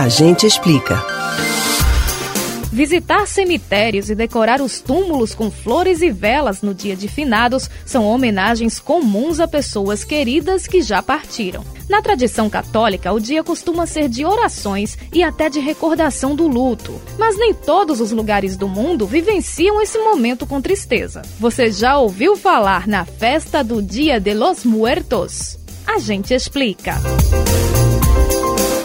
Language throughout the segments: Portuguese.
A gente explica. Visitar cemitérios e decorar os túmulos com flores e velas no dia de finados são homenagens comuns a pessoas queridas que já partiram. Na tradição católica, o dia costuma ser de orações e até de recordação do luto. Mas nem todos os lugares do mundo vivenciam esse momento com tristeza. Você já ouviu falar na festa do Dia de los Muertos? A gente explica.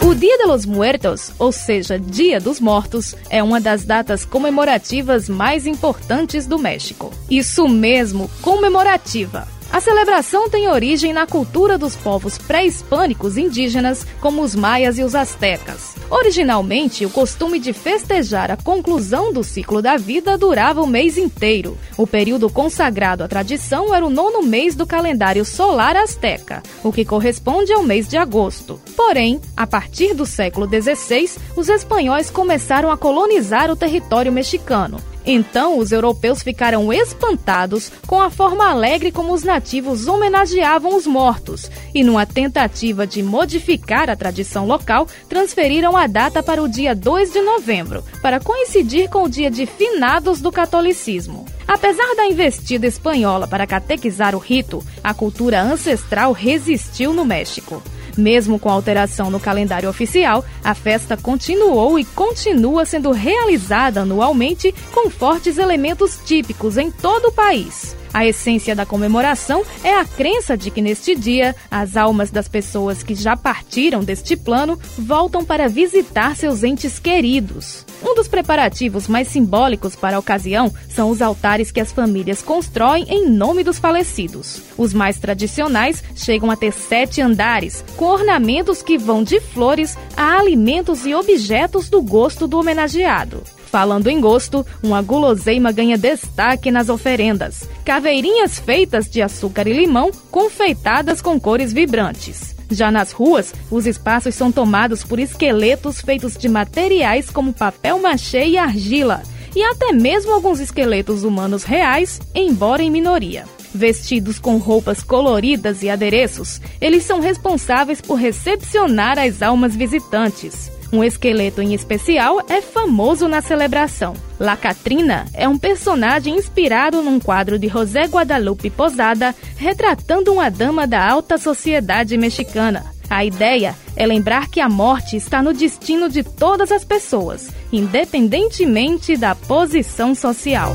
O Dia de los Muertos, ou seja, Dia dos Mortos, é uma das datas comemorativas mais importantes do México. Isso mesmo, comemorativa. A celebração tem origem na cultura dos povos pré-hispânicos indígenas, como os maias e os astecas. Originalmente, o costume de festejar a conclusão do ciclo da vida durava o mês inteiro. O período consagrado à tradição era o nono mês do calendário solar asteca, o que corresponde ao mês de agosto. Porém, a partir do século XVI, os espanhóis começaram a colonizar o território mexicano. Então, os europeus ficaram espantados com a forma alegre como os nativos homenageavam os mortos e, numa tentativa de modificar a tradição local, transferiram a data para o dia 2 de novembro, para coincidir com o dia de finados do catolicismo. Apesar da investida espanhola para catequizar o rito, a cultura ancestral resistiu no México. Mesmo com alteração no calendário oficial, a festa continuou e continua sendo realizada anualmente com fortes elementos típicos em todo o país. A essência da comemoração é a crença de que neste dia as almas das pessoas que já partiram deste plano voltam para visitar seus entes queridos. Um dos preparativos mais simbólicos para a ocasião são os altares que as famílias constroem em nome dos falecidos. Os mais tradicionais chegam a ter sete andares, com ornamentos que vão de flores a alimentos e objetos do gosto do homenageado. Falando em gosto, uma guloseima ganha destaque nas oferendas. Caveirinhas feitas de açúcar e limão, confeitadas com cores vibrantes. Já nas ruas, os espaços são tomados por esqueletos feitos de materiais como papel machê e argila, e até mesmo alguns esqueletos humanos reais, embora em minoria. Vestidos com roupas coloridas e adereços, eles são responsáveis por recepcionar as almas visitantes. Um esqueleto em especial é famoso na celebração. La Catrina é um personagem inspirado num quadro de José Guadalupe Posada, retratando uma dama da alta sociedade mexicana. A ideia é lembrar que a morte está no destino de todas as pessoas, independentemente da posição social.